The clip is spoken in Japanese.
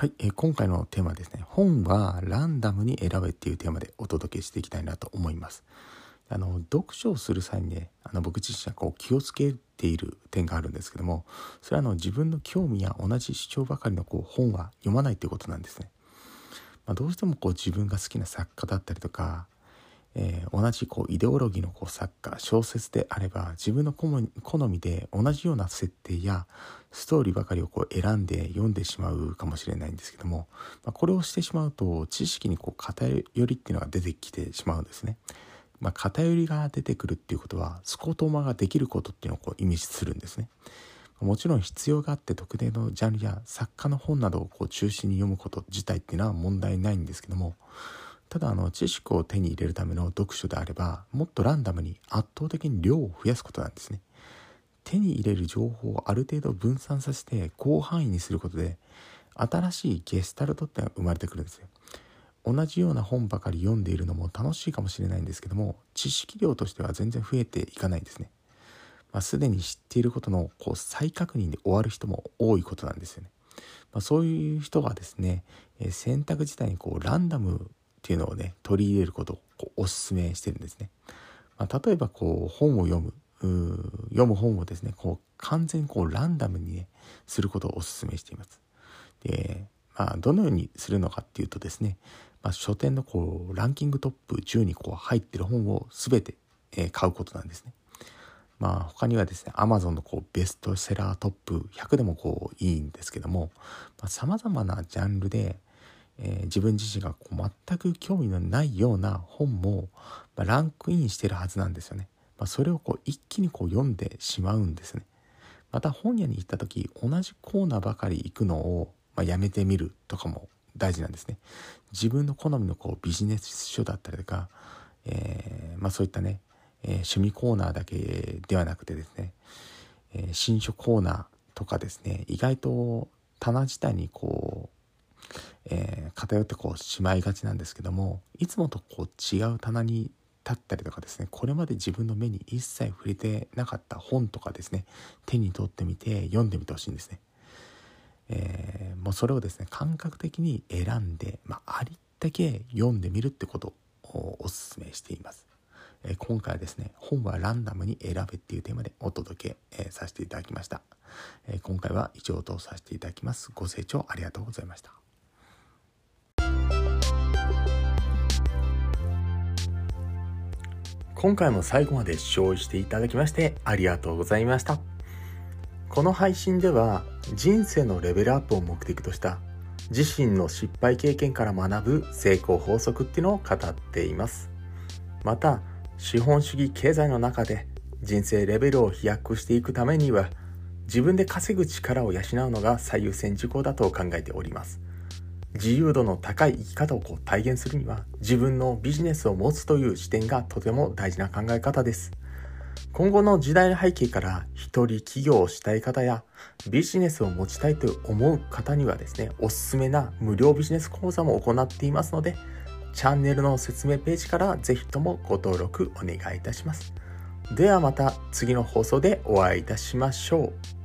はい、えー、今回のテーマですね、本はランダムに選べっていうテーマでお届けしていきたいなと思います。あの読書をする際にね、あの僕自身はこう気をつけている点があるんですけども、それはあの自分の興味や同じ主張ばかりのこう本は読まないということなんですね。まあ、どうしてもこう自分が好きな作家だったりとか、えー、同じこうイデオロギーのこう作家小説であれば自分の好みで同じような設定やストーリーばかりをこう選んで読んでしまうかもしれないんですけども、まあ、これをしてしまうと知識にこう偏りっていうのが出てきてしまうんですね。まあ、偏りが出てくるっていうことはスコートマができることっていうのをこう意味するんですね。もちろん必要があって特定のジャンルや作家の本などをこう中心に読むこと自体っていうのは問題ないんですけどもただあの知識を手に入れるための読書であればもっとランダムに圧倒的に量を増やすことなんですね。手に入れる情報をある程度分散させて広範囲にすることで新しいゲスタルトってのが生まれてくるんですよ。同じような本ばかり読んでいるのも楽しいかもしれないんですけども知識量としては全然増えていかないんですね。まあ、すでに知っていることのこう再確認で終わる人も多いことなんですよね。まあ、そういう人はですね、選択自体にこうランダムっていうのをね取り入れることをこおすめしてるんですね。まあ、例えばこう本を読む読む本をですねこう完全にこうランダムにねすることをおすすめしています。でまあどのようにするのかっていうとですね、まあ、書店のこうランキングトップ10にこう入ってる本を全て、えー、買うことなんですね。まあ他にはですね Amazon のこうベストセラートップ100でもこういいんですけどもさまざ、まなジャンルで、えー、自分自身がこう全く興味のないような本も、まあ、ランクインしてるはずなんですよね。まあ、それをこう一気にこう読んでしまうんですね。また本屋に行った時同じコーナーばかり行くのを、まあ、やめてみるとかも大事なんですね。自分の好みのこうビジネス書だったりとか、えーまあ、そういったねえー、趣味コーナーだけではなくてですね、えー、新書コーナーとかですね意外と棚自体にこう、えー、偏ってこうしまいがちなんですけどもいつもとこう違う棚に立ったりとかですねこれまで自分の目に一切触れてなかった本とかですね手に取ってみて読んでみてほしいんですね。えー、もうそれをですね感覚的に選んで、まあ、ありったけ読んでみるってことをおすすめしています。え今回はですね本はランダムに選べっていうテーマでお届け、えさせていただきました、え今回は以上とさせていただきますご清聴ありがとうございました今回も最後まで視聴していただきましてありがとうございました。この配信では人生のレベルアップを目的とした自身の失敗経験から学ぶ成功法則っていうのを語っています。また資本主義経済の中で人生レベルを飛躍していくためには自分で稼ぐ力を養うのが最優先事項だと考えております。自由度の高い生き方をこう体現するには自分のビジネスを持つという視点がとても大事な考え方です今後の時代背景から一人起業をしたい方やビジネスを持ちたいと思う方にはですねおすすめな無料ビジネス講座も行っていますのでチャンネルの説明ページからぜひともご登録お願いいたします。ではまた次の放送でお会いいたしましょう。